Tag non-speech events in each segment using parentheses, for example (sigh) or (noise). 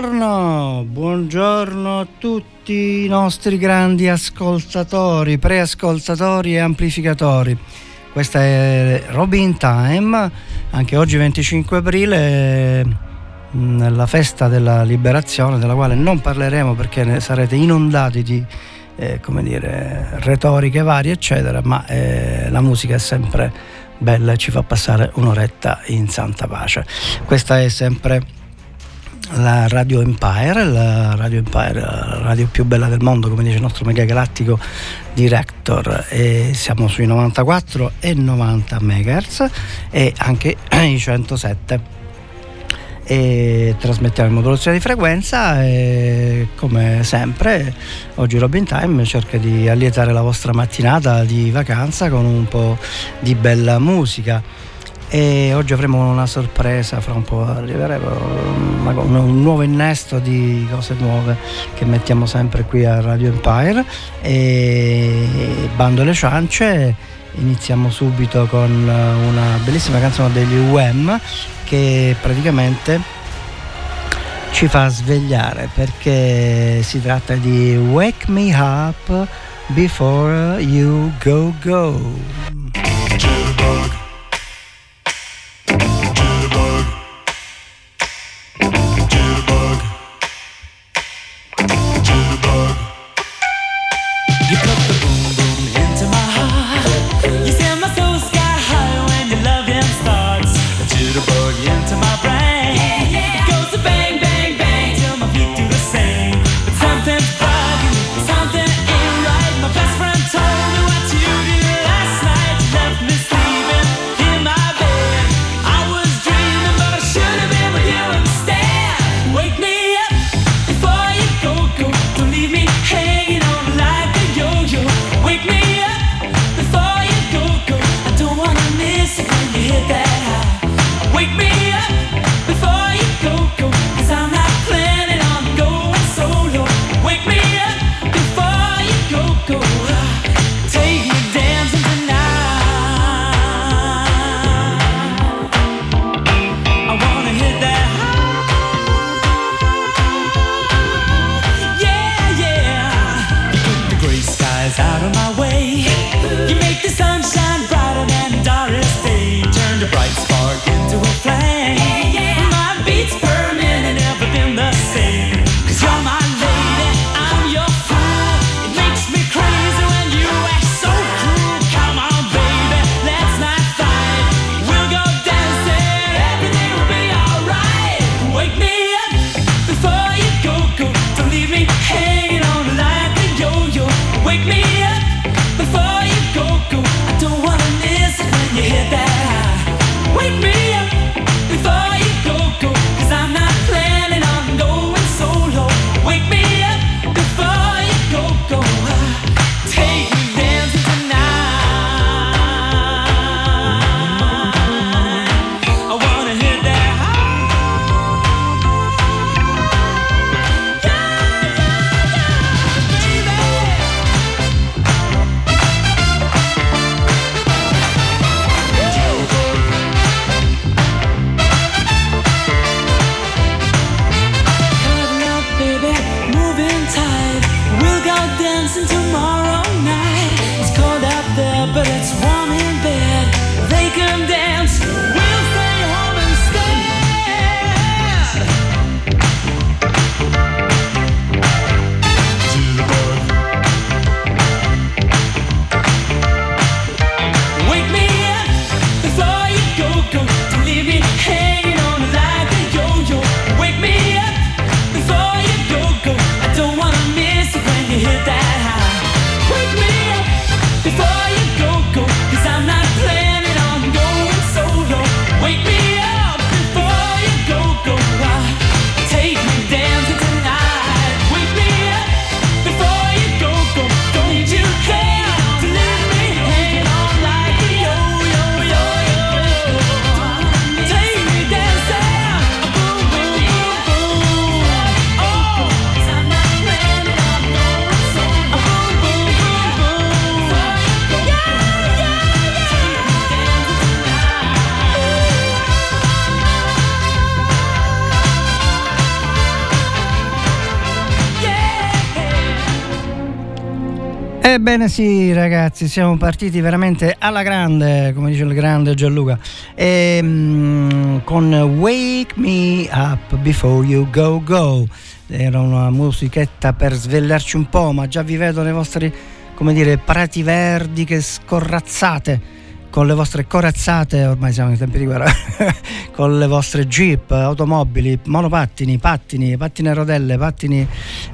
Buongiorno, buongiorno a tutti i nostri grandi ascoltatori, preascoltatori e amplificatori. Questa è Robin Time, anche oggi 25 aprile, nella festa della liberazione, della quale non parleremo perché ne sarete inondati di eh, dire, retoriche varie, eccetera, ma eh, la musica è sempre bella e ci fa passare un'oretta in santa pace. Questa è sempre la Radio Empire, la Radio Empire, la radio più bella del mondo, come dice il nostro mega galattico director, e siamo sui 94 e 90 MHz e anche (clears throat) i 107 e trasmettiamo in modulazione di frequenza e come sempre oggi Robin Time cerca di allietare la vostra mattinata di vacanza con un po' di bella musica e oggi avremo una sorpresa, fra un po' arriveremo, un nuovo innesto di cose nuove che mettiamo sempre qui a Radio Empire e bando le ciance iniziamo subito con una bellissima canzone degli UM che praticamente ci fa svegliare perché si tratta di Wake Me Up Before You Go Go. Ebbene sì ragazzi, siamo partiti veramente alla grande, come dice il grande Gianluca, e, ehm, con Wake Me Up Before You Go Go. Era una musichetta per svegliarci un po', ma già vi vedo nei vostri, come dire, prati verdi che scorrazzate con le vostre corazzate, ormai siamo in tempi di guerra, (laughs) con le vostre jeep, automobili, monopattini, pattini, pattini a rodelle, pattini,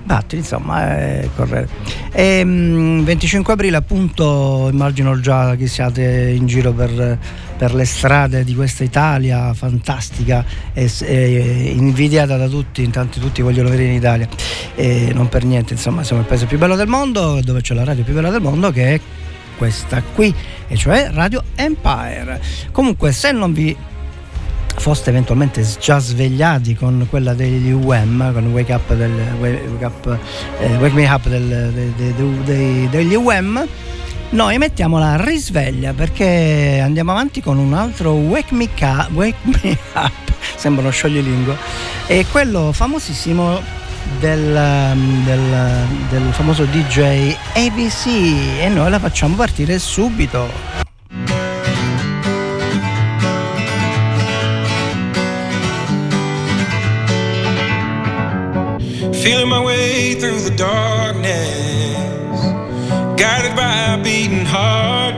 pattini insomma, eh, correre. E, mh, 25 aprile appunto, immagino già che siate in giro per, per le strade di questa Italia fantastica e, e, invidiata da tutti, intanto tutti vogliono venire in Italia e non per niente, insomma siamo il paese più bello del mondo, dove c'è la radio più bella del mondo che è questa qui, e cioè Radio Empire. Comunque, se non vi foste eventualmente già svegliati con quella degli UM, con Wake Up, del, wake, up eh, wake Me Up del, de, de, de, degli UM, noi mettiamo la risveglia perché andiamo avanti con un altro Wake Me, Up, wake me up (laughs) sembra uno scioglilingua, e quello famosissimo del, um, del, del famoso DJ ABC e noi la facciamo partire subito. Feeling my way through the darkness, guided by a beating heart.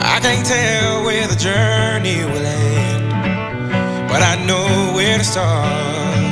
I can't tell where the journey will end, but I know where to start.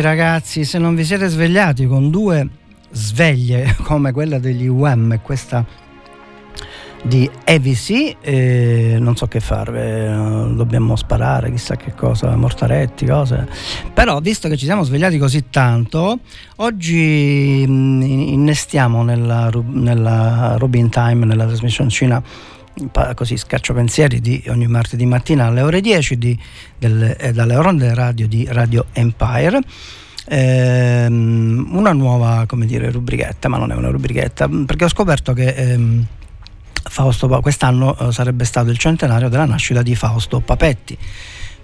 ragazzi, se non vi siete svegliati con due sveglie (laughs) come quella degli UM e questa di EVC, eh, non so che fare, eh, dobbiamo sparare, chissà che cosa, mortaretti, cose. Però visto che ci siamo svegliati così tanto, oggi mh, innestiamo nella, nella Robin Time, nella trasmissione Cina così scaccio pensieri di ogni martedì mattina alle ore 10 di, del, eh, dalle onde radio di Radio Empire. Ehm, una nuova come dire rubrichetta, ma non è una rubrichetta, perché ho scoperto che ehm, Fausto, quest'anno eh, sarebbe stato il centenario della nascita di Fausto Papetti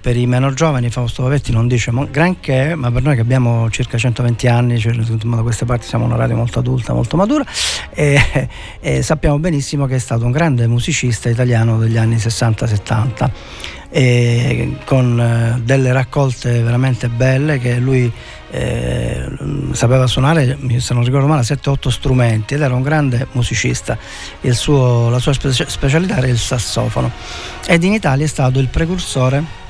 per i meno giovani Fausto Pavetti non dice granché, ma per noi che abbiamo circa 120 anni, cioè da queste parti siamo una radio molto adulta, molto matura, e, (laughs) e sappiamo benissimo che è stato un grande musicista italiano degli anni 60-70. con eh, delle raccolte veramente belle che lui eh, sapeva suonare, se non ricordo male, 7-8 strumenti ed era un grande musicista. Suo, la sua specialità era il sassofono ed in Italia è stato il precursore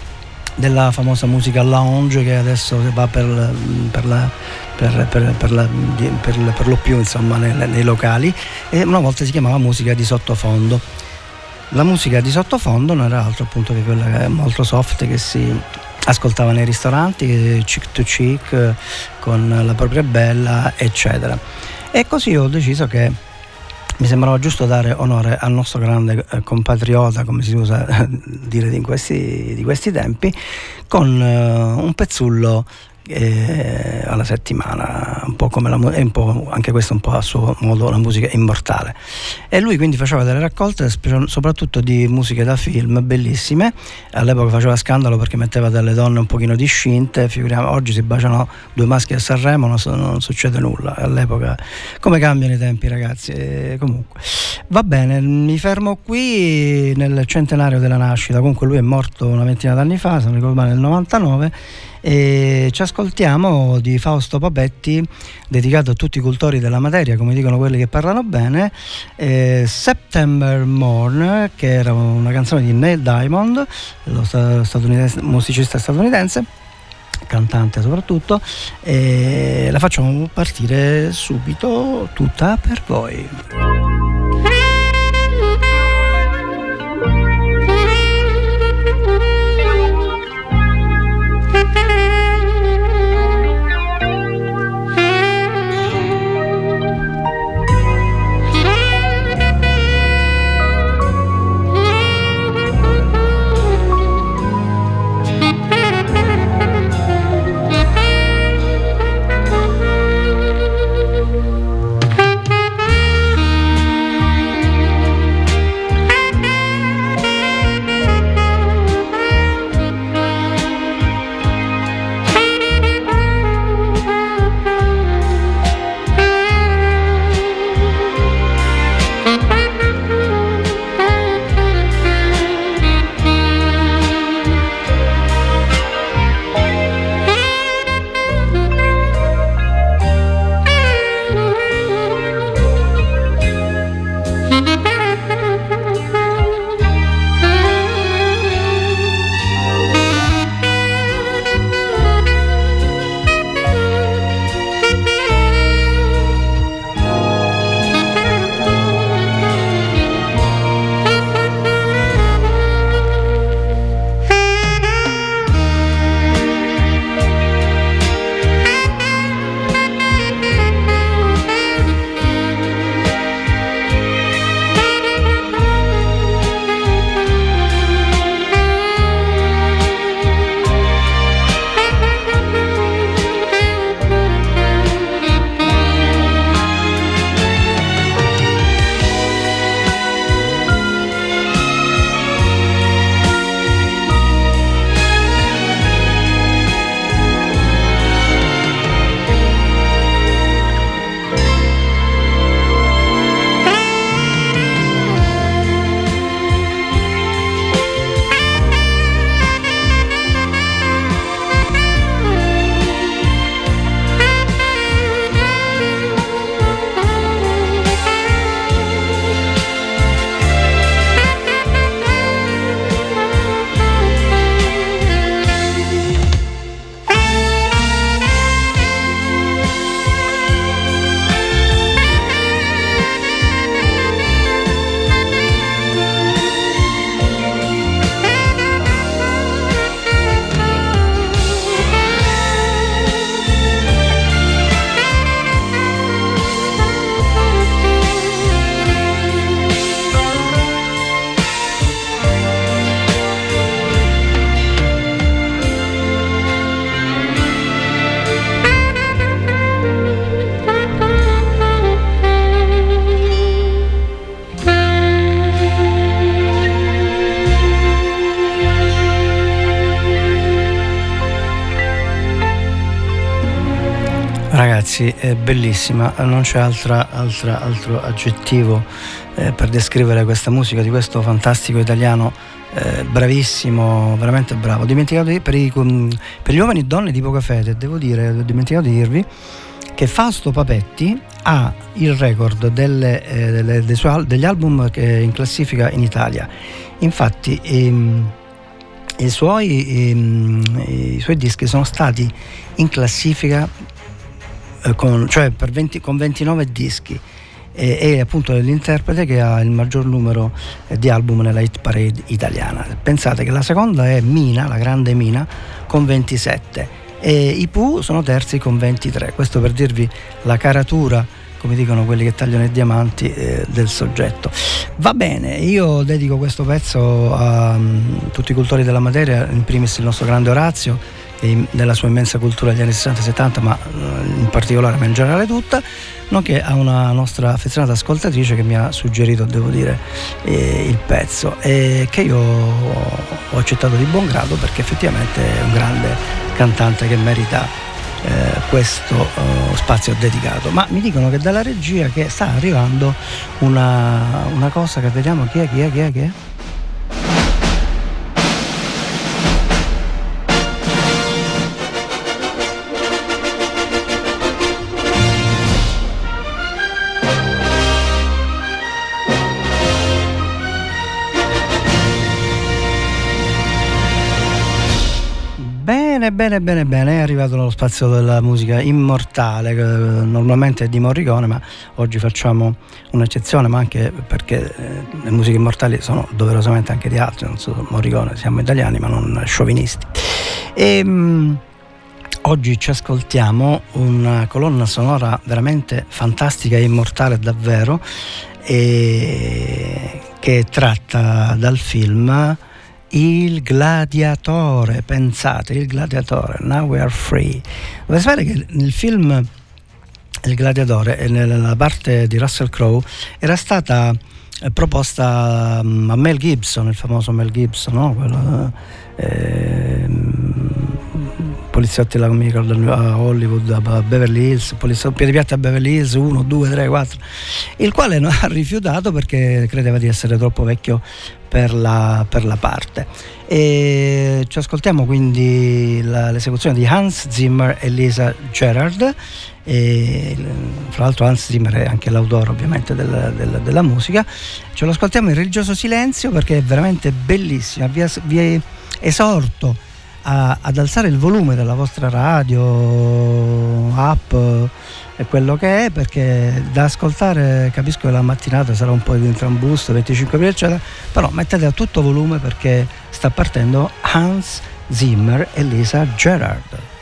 della famosa musica lounge che adesso va per, per, la, per, per lo più insomma, nei, nei locali e una volta si chiamava musica di sottofondo. La musica di sottofondo non era altro appunto che quella molto soft che si ascoltava nei ristoranti, chic to chic, con la propria bella, eccetera. E così ho deciso che mi sembrava giusto dare onore al nostro grande eh, compatriota, come si usa dire di questi, di questi tempi, con eh, un pezzullo eh, alla settimana, un po' come la, un po', anche questo un po' a suo modo la musica immortale. E lui quindi faceva delle raccolte soprattutto di musiche da film bellissime, all'epoca faceva scandalo perché metteva delle donne un pochino discinte, figuriamo, oggi si baciano due maschi a Sanremo, non, non succede nulla, all'epoca. Come cambiano i tempi ragazzi, e comunque. Va bene, mi fermo qui nel centenario della nascita, comunque lui è morto una ventina d'anni fa, se non ricordo male nel 99 e ci ascoltiamo di Fausto Papetti, dedicato a tutti i cultori della materia, come dicono quelli che parlano bene, eh, September Morn, che era una canzone di Neil Diamond, statunitense, musicista statunitense cantante soprattutto e la facciamo partire subito tutta per voi. Ragazzi, è bellissima, non c'è altra, altra, altro aggettivo eh, per descrivere questa musica di questo fantastico italiano eh, bravissimo, veramente bravo. Dimenticato di, per, i, per gli uomini e donne di poca fede, devo dire, ho dimenticato di dirvi che Fausto Papetti ha il record delle, eh, delle, suoi, degli album in classifica in Italia. Infatti ehm, i, suoi, ehm, i, suoi, dischi sono stati in classifica eh, con, cioè 20, con 29 dischi e è appunto l'interprete che ha il maggior numero eh, di album nella hit parade italiana. Pensate che la seconda è Mina, la grande Mina, con 27 e i Pooh sono terzi con 23. Questo per dirvi la caratura come dicono quelli che tagliano i diamanti eh, del soggetto. Va bene, io dedico questo pezzo a um, tutti i cultori della materia, in primis il nostro grande Orazio della sua immensa cultura degli anni 60-70, ma eh, in particolare, ma in generale tutta, nonché a una nostra affezionata ascoltatrice che mi ha suggerito, devo dire, eh, il pezzo e che io ho accettato di buon grado perché effettivamente è un grande cantante che merita eh, questo uh, spazio dedicato. Ma mi dicono che dalla regia che sta arrivando una, una cosa che vediamo chi è, chi è, chi è, chi è? Bene, bene, bene, bene, è arrivato lo spazio della musica immortale, che normalmente è di Morricone, ma oggi facciamo un'eccezione, ma anche perché eh, le musiche immortali sono doverosamente anche di altri, non solo Morricone, siamo italiani ma non sciovinisti. E, ehm, mh, oggi ci ascoltiamo una colonna sonora veramente fantastica e immortale davvero, e, che tratta dal film il gladiatore, pensate, il gladiatore, Now We Are Free. Dovete sapere che nel film Il gladiatore, nella parte di Russell Crowe, era stata eh, proposta mm, a Mel Gibson, il famoso Mel Gibson, no? Quello, eh, poliziotti là, mi a Hollywood, a Beverly Hills, piedi piatti a Beverly Hills 1, 2, 3, 4, il quale (laughs) ha rifiutato perché credeva di essere troppo vecchio per la, per la parte. E ci ascoltiamo quindi la, l'esecuzione di Hans Zimmer e Lisa Gerard. E, fra l'altro Hans Zimmer è anche l'autore ovviamente della, della, della musica. Ce lo ascoltiamo in religioso silenzio perché è veramente bellissima. Vi, vi esorto a, ad alzare il volume della vostra radio, app e quello che è perché da ascoltare capisco che la mattinata sarà un po' di trambusto 25 aprile eccetera però mettete a tutto volume perché sta partendo Hans Zimmer e Lisa Gerard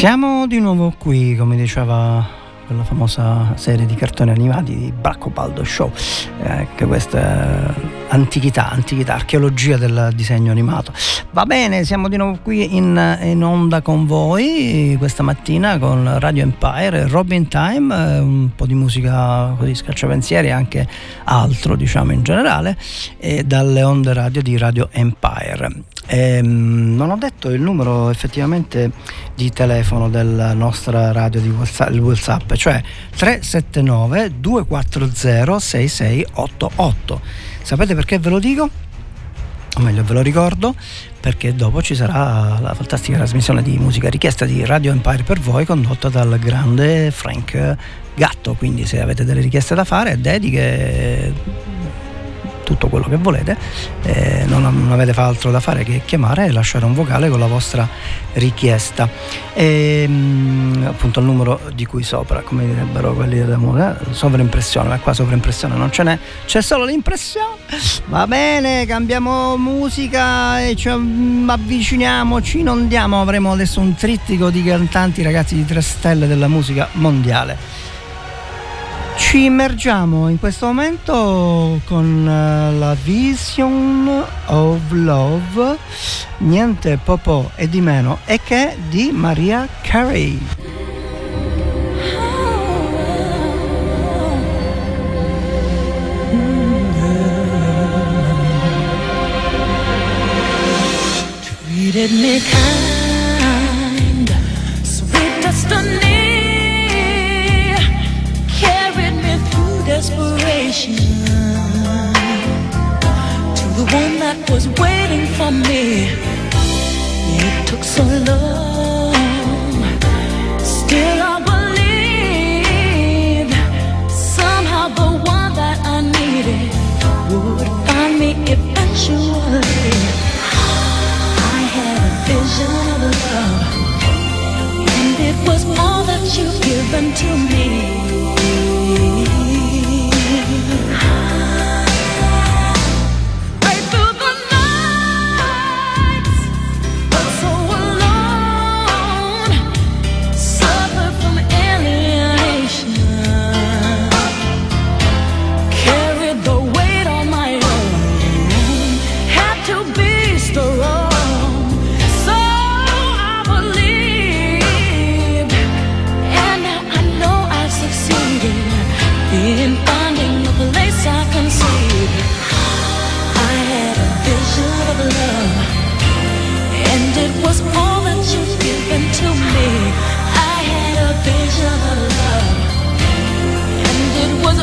Siamo di nuovo qui, come diceva quella famosa serie di cartoni animati di Bracco Baldo Show, eh, anche questa antichità, antichità, archeologia del disegno animato. Va bene, siamo di nuovo qui in, in onda con voi questa mattina con Radio Empire, Robin Time, eh, un po' di musica così scacciapensieri e anche altro diciamo in generale, e dalle onde radio di Radio Empire. Ehm, non ho detto il numero effettivamente di telefono della nostra radio di WhatsApp, WhatsApp cioè 379 240 6688. Sapete perché ve lo dico? O meglio ve lo ricordo perché dopo ci sarà la fantastica trasmissione di musica richiesta di Radio Empire per voi condotta dal grande Frank Gatto, quindi se avete delle richieste da fare, dediche tutto quello che volete, eh, non, non, avete altro da fare che chiamare e lasciare un vocale con la vostra richiesta. E, ehm, appunto il numero di cui sopra, come direbbero quelli della musica, sovraimpressione, ma qua sovraimpressione non ce n'è, c'è solo l'impressione. Va bene, cambiamo musica e ci avviciniamoci, non diamo, avremo adesso un trittico di cantanti ragazzi di tre stelle della musica mondiale. Ci immergiamo in questo momento con uh, la Vision of Love, niente po' e di meno, e che di Maria Carey. Treated me kind, desperation to the one that was waiting for me. It took so long, still I believe somehow the one that I needed would find me eventually. I had a vision of love, and it was all that you've given to me high.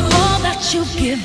all that you give.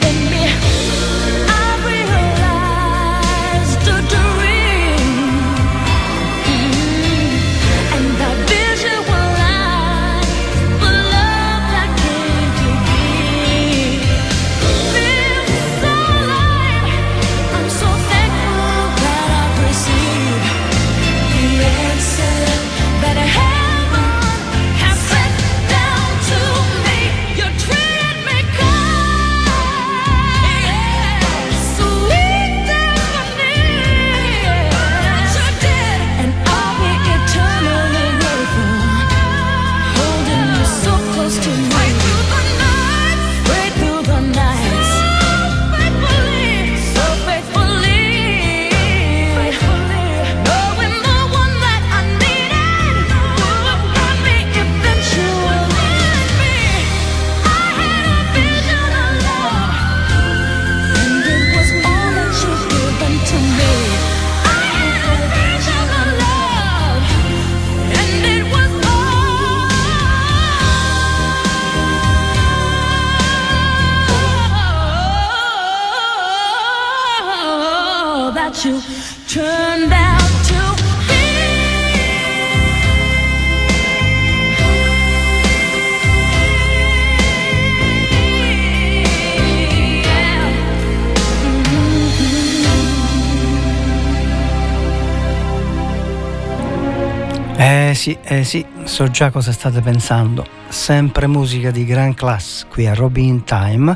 Sì, eh sì, so già cosa state pensando. Sempre musica di gran class qui a Robin Time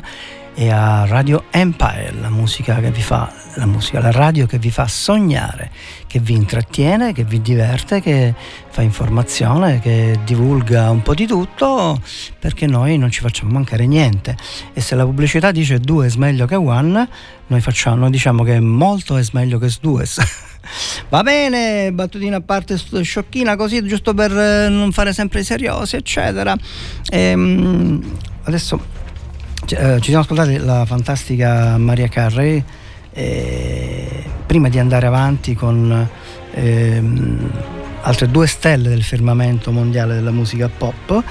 e a Radio Empire, la musica che vi fa, la musica, la radio che vi fa sognare, che vi intrattiene, che vi diverte, che fa informazione, che divulga un po' di tutto, perché noi non ci facciamo mancare niente. E se la pubblicità dice due è meglio che one, noi facciamo, noi diciamo che molto è meglio che due. (laughs) Va bene, battutina a parte sciocchina così, giusto per eh, non fare sempre i seriosi, eccetera. Ehm, adesso eh, ci siamo ascoltati la fantastica Maria Carrey. Eh, prima di andare avanti con ehm, altre due stelle del firmamento mondiale della musica pop,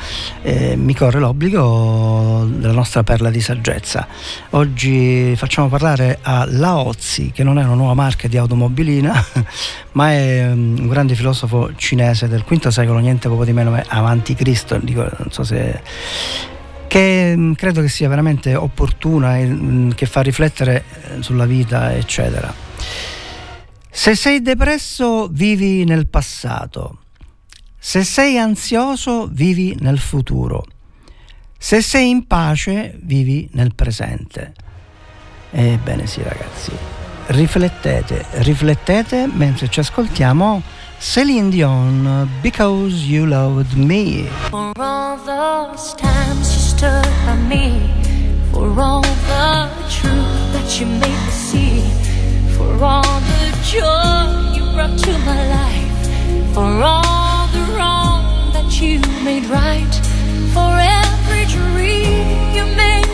eh, mi corre l'obbligo della nostra perla di saggezza. Oggi facciamo parlare a Laozi, che non è una nuova marca di automobilina, (laughs) ma è um, un grande filosofo cinese del V secolo, niente poco di meno avanti Cristo, dico, non so se che um, credo che sia veramente opportuna e um, che fa riflettere eh, sulla vita, eccetera. Se sei depresso, vivi nel passato. Se sei ansioso, vivi nel futuro. Se sei in pace, vivi nel presente. Ebbene sì, ragazzi. Riflettete, riflettete mentre ci ascoltiamo Celine Dion, Because You Loved Me. For all those times you stood by me, for all the truth that you made me see, for all the joy you brought to my life, for all the wrong that you made right, for every dream you made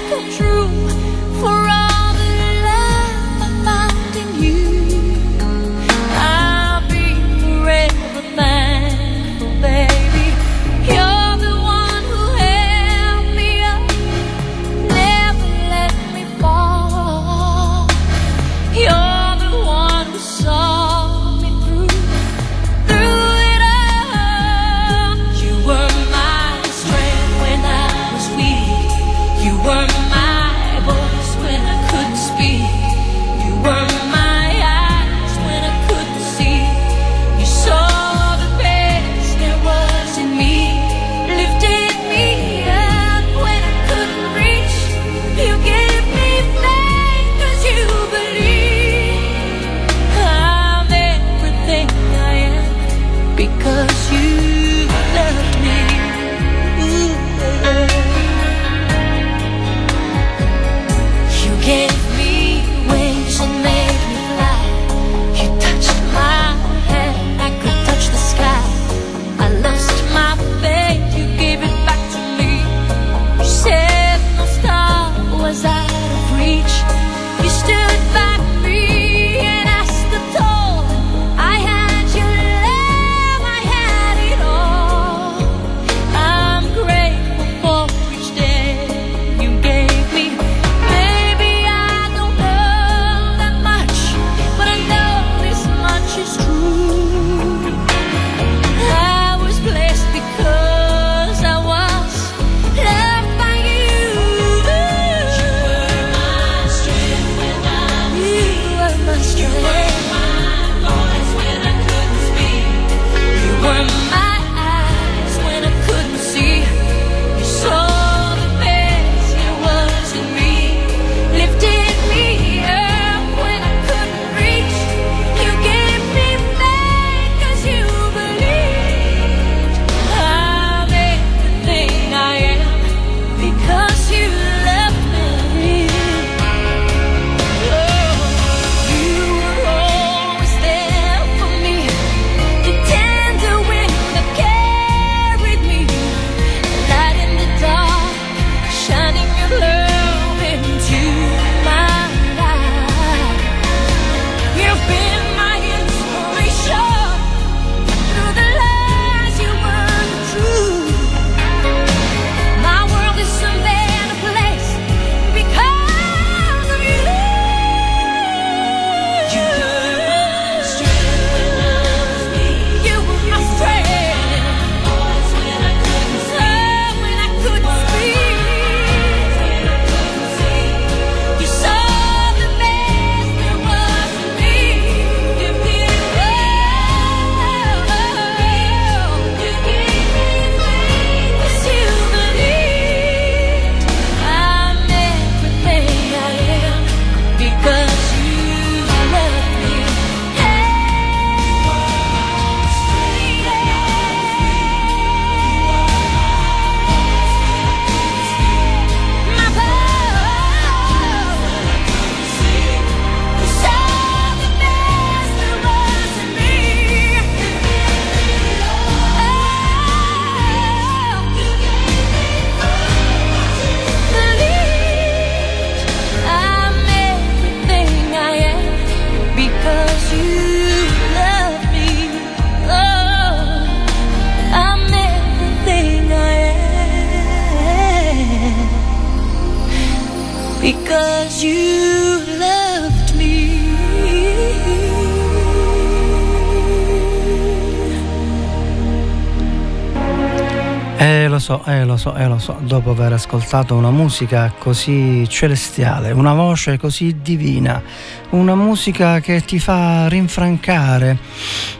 so, eh lo so, eh lo so, dopo aver ascoltato una musica così celestiale, una voce così divina, una musica che ti fa rinfrancare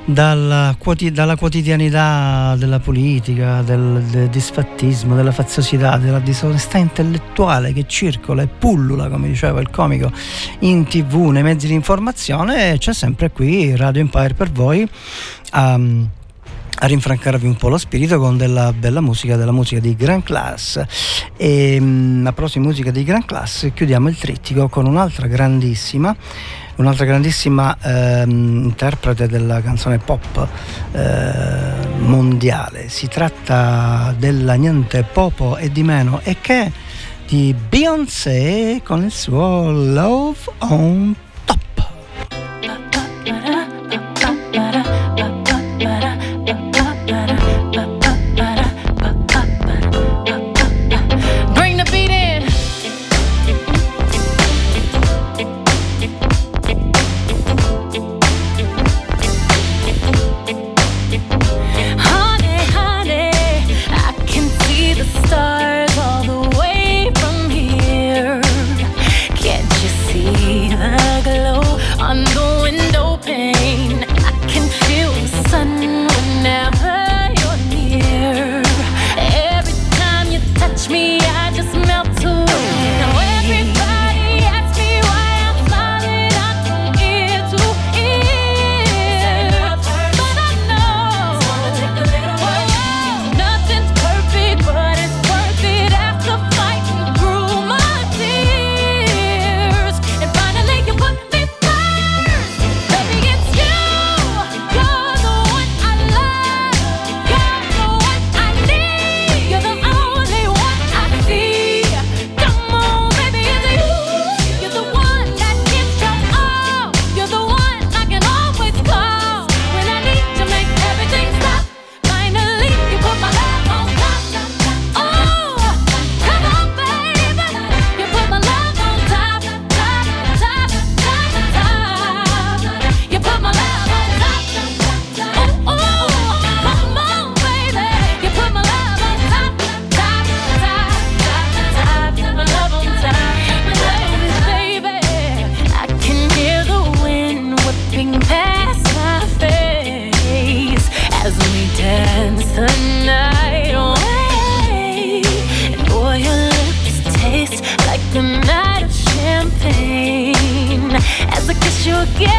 dalla, dalla quotidianità della politica, del, del, disfattismo, della faziosità, della disonestà intellettuale che circola e pullula, come diceva il comico, in tv, nei mezzi di informazione, c'è sempre qui Radio Empire per voi. Um, a rinfrancarvi un po' lo spirito con della bella musica, della musica di Grand Class. E mm, a prossima musica di Grand Class chiudiamo il trittico con un'altra grandissima un'altra grandissima ehm, interprete della canzone pop eh, mondiale. Si tratta della niente popo e di meno e che di Beyoncé con il suo Love on ragazzi, forget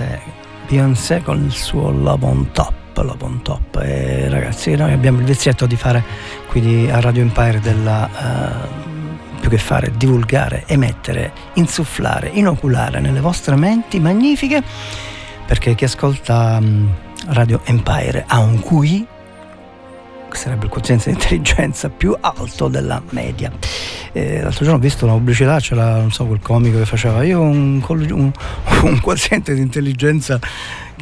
Beyoncé, Beyoncé con il suo Love on Top. Love on Top. E ragazzi, noi abbiamo il vizietto di fare qui a Radio Empire della. Uh, più che fare, divulgare, emettere, insufflare, inoculare nelle vostre menti magnifiche, perché chi ascolta um, Radio Empire ha un QI che sarebbe il quoziente di intelligenza più alto della media. Eh, l'altro giorno ho visto una pubblicità, c'era non so quel comico che faceva io un, un, (laughs) un quoziente di intelligenza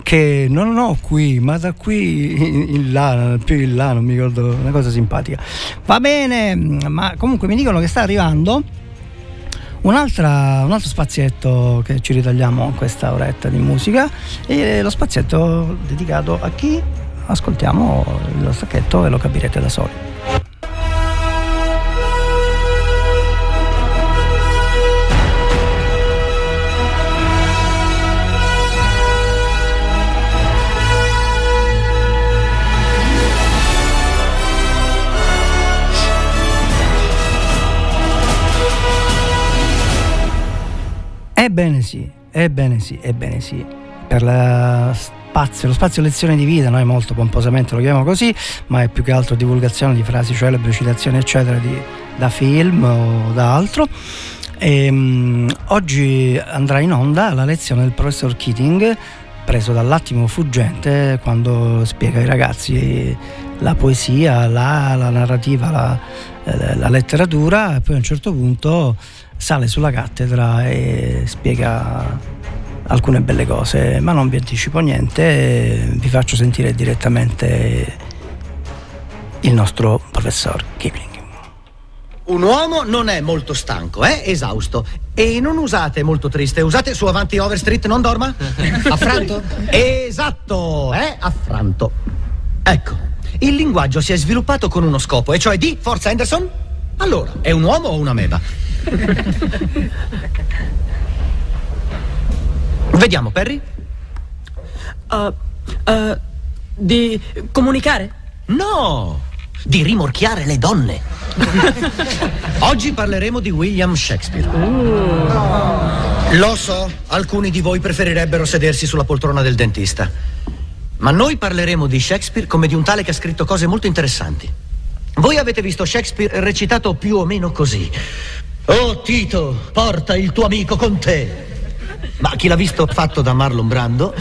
che non ho qui, ma da qui in là, più in là, non mi ricordo, una cosa simpatica. Va bene, ma comunque mi dicono che sta arrivando un altro spazietto che ci ritagliamo in questa oretta di musica e lo spazietto dedicato a chi ascoltiamo lo stacchetto e lo capirete da soli. Ebbene sì, ebbene sì, ebbene sì. Per la spazio, lo spazio lezione di vita, noi molto pomposamente lo chiamiamo così, ma è più che altro divulgazione di frasi celebri, citazioni eccetera di, da film o da altro. E, um, oggi andrà in onda la lezione del professor Keating preso dall'attimo fuggente quando spiega ai ragazzi la poesia, la, la narrativa, la, la, letteratura e poi a un certo punto sale sulla cattedra e spiega alcune belle cose, ma non vi anticipo niente, vi faccio sentire direttamente il nostro professor Kipling. Un uomo non è molto stanco, è esausto. E non usate molto triste, usate su avanti Overstreet non dorma? (laughs) Affranto? esatto, è affranto. Ecco, il linguaggio si è sviluppato con uno scopo, e cioè di Forza Anderson? Allora, è un uomo o una meba? Vediamo, Perry. Uh, uh, di comunicare? No, di rimorchiare le donne. Oggi parleremo di William Shakespeare. Uh. Lo so, alcuni di voi preferirebbero sedersi sulla poltrona del dentista. Ma noi parleremo di Shakespeare come di un tale che ha scritto cose molto interessanti. Voi avete visto Shakespeare recitato più o meno così. Oh Tito, porta il tuo amico con te. Ma chi l'ha visto fatto da Marlon Brando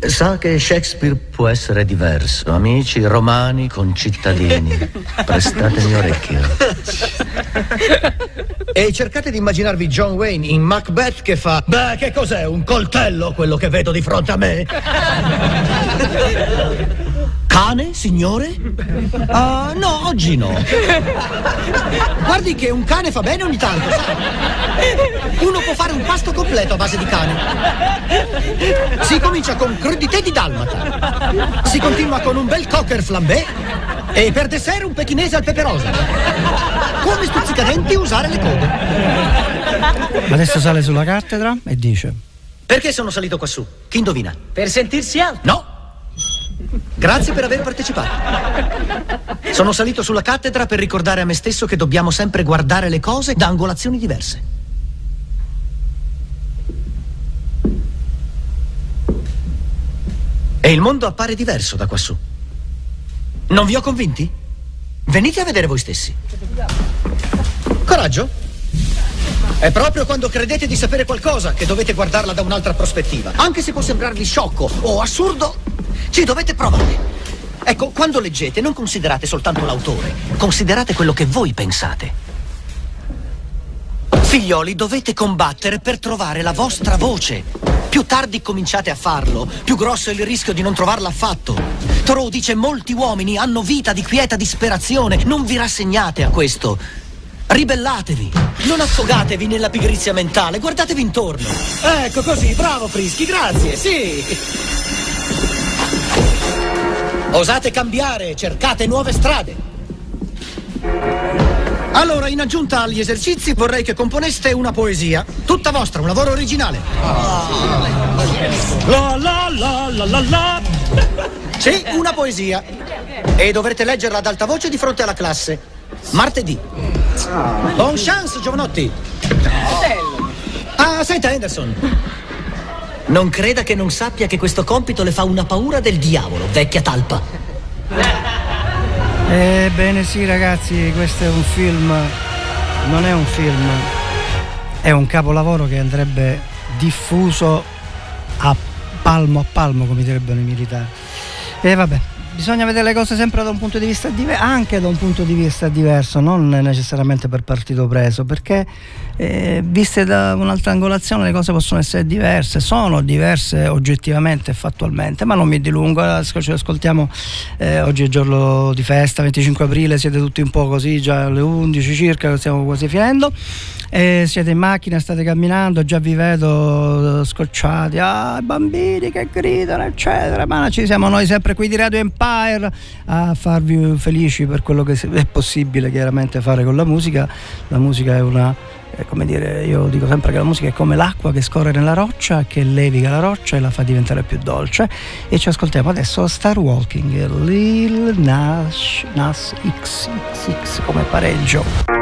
sa che Shakespeare può essere diverso. Amici romani, concittadini, prestatemi orecchio. E cercate di immaginarvi John Wayne in Macbeth che fa Beh, che cos'è? Un coltello quello che vedo di fronte a me? Cane, signore? Uh, no, oggi no. Guardi che un cane fa bene ogni tanto, Uno può fare un pasto completo a base di cane. Si comincia con crudité di dalmata. Si continua con un bel cocker flambé e per dessert un pechinese al peperosa. Come stuzzicadenti usare le code. Adesso sale sulla cattedra e dice: Perché sono salito quassù? Chi indovina? Per sentirsi alto. No! Grazie per aver partecipato. Sono salito sulla cattedra per ricordare a me stesso che dobbiamo sempre guardare le cose da angolazioni diverse. E il mondo appare diverso da quassù. Non vi ho convinti? Venite a vedere voi stessi. Coraggio? È proprio quando credete di sapere qualcosa che dovete guardarla da un'altra prospettiva. Anche se può sembrarvi sciocco o assurdo, ci dovete provare. Ecco, quando leggete non considerate soltanto l'autore, considerate quello che voi pensate. Figlioli, dovete combattere per trovare la vostra voce. Più tardi cominciate a farlo, più grosso è il rischio di non trovarla affatto. Thoreau dice molti uomini hanno vita di quieta disperazione. Non vi rassegnate a questo. Ribellatevi, non affogatevi nella pigrizia mentale, guardatevi intorno. Ecco così, bravo Frischi, grazie, sì. Osate cambiare, cercate nuove strade. Allora, in aggiunta agli esercizi, vorrei che componeste una poesia, tutta vostra, un lavoro originale. La la la la la la. Sì, una poesia. E dovrete leggerla ad alta voce di fronte alla classe. Martedì. Buon chance, giovanotti. Ah, senta, Anderson. Non creda che non sappia che questo compito le fa una paura del diavolo, vecchia talpa. Ebbene sì ragazzi, questo è un film, non è un film, è un capolavoro che andrebbe diffuso a palmo a palmo come direbbero i militari. E vabbè, bisogna vedere le cose sempre da un punto di vista diverso, anche da un punto di vista diverso, non necessariamente per partito preso, perché eh, viste da un'altra angolazione le cose possono essere diverse, sono diverse oggettivamente e fattualmente, ma non mi dilungo, ci ascoltiamo, eh, oggi è giorno di festa, 25 aprile, siete tutti un po' così, già alle 11 circa, stiamo quasi finendo, eh, siete in macchina, state camminando, già vi vedo scocciati, ah bambini che gridano eccetera, ma ci siamo noi sempre qui di Radio Empire a farvi felici per quello che è possibile chiaramente fare con la musica, la musica è una come dire, io dico sempre che la musica è come l'acqua che scorre nella roccia, che leviga la roccia e la fa diventare più dolce. E ci ascoltiamo adesso Star Walking, Lil Nas, Nas XXX come pareggio.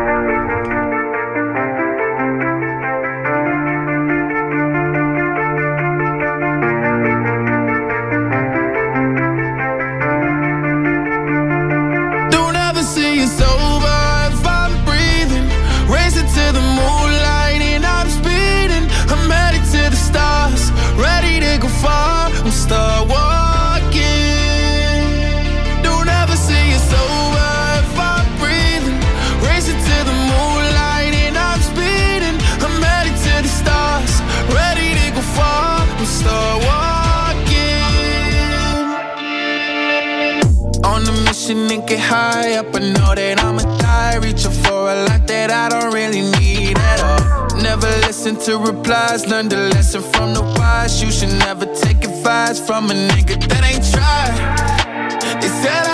To replies. Learned a lesson from the wise. You should never take advice from a nigga that ain't tried. They said I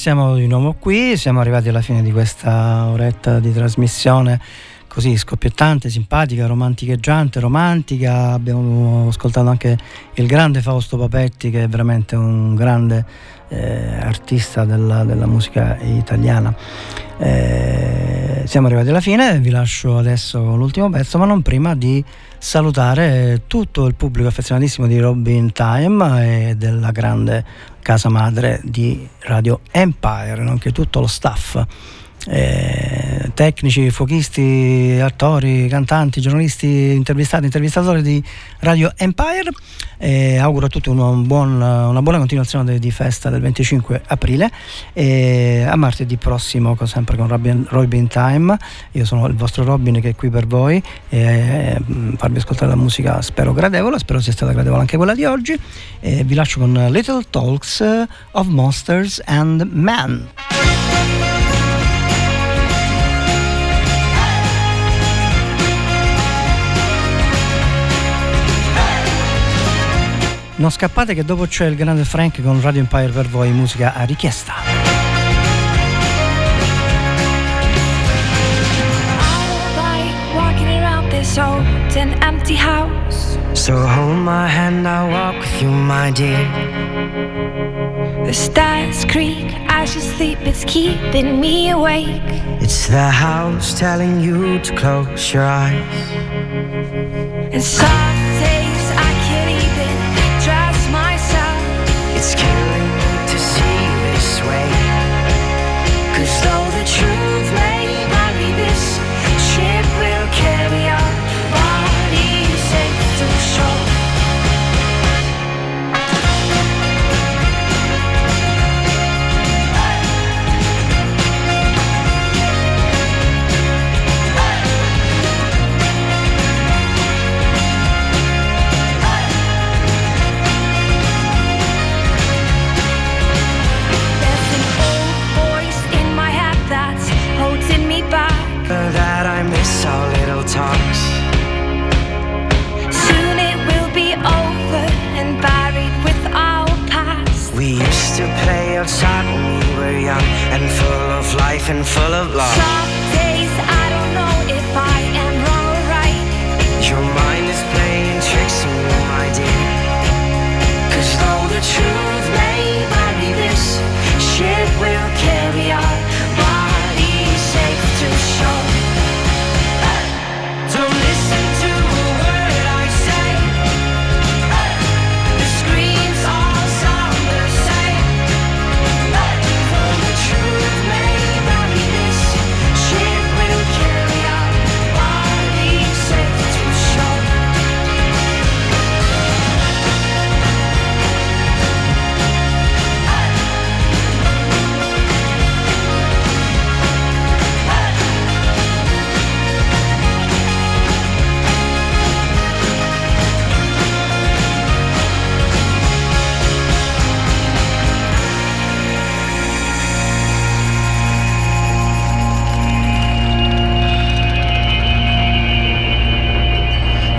siamo di nuovo qui, siamo arrivati alla fine di questa oretta di trasmissione così scoppiettante, simpatica, romanticheggiante, romantica. Abbiamo ascoltato anche il grande Fausto Papetti che è veramente un grande eh, artista della, della, musica italiana. Eh, Siamo arrivati alla fine, vi lascio adesso l'ultimo pezzo, ma non prima di salutare tutto il pubblico affezionatissimo di Robin Time e della grande casa madre di Radio Empire, nonché tutto lo staff eh, tecnici, fuochisti, attori, cantanti, giornalisti, intervistati, intervistatori di Radio Empire. Eh, auguro a tutti un buon, una buona continuazione di festa del 25 aprile e a martedì prossimo sempre con Robin, Robin Time. Io sono il vostro Robin che è qui per voi e mm, farvi ascoltare la musica spero gradevole, spero sia stata gradevole anche quella di oggi. E vi lascio con Little Talks of Monsters and Men. Non scappate che dopo c'è il grande Frank con Radio Empire per voi, musica a richiesta. So hold my hand, I'll walk with you, my dear. The stars creak as you sleep, it's keeping me awake. It's the house telling you to close your eyes. And some full of love.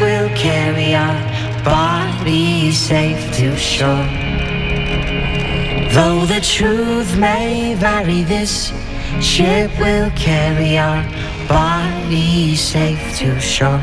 will carry our bodies safe to shore. Though the truth may vary, this ship will carry our bodies safe to shore.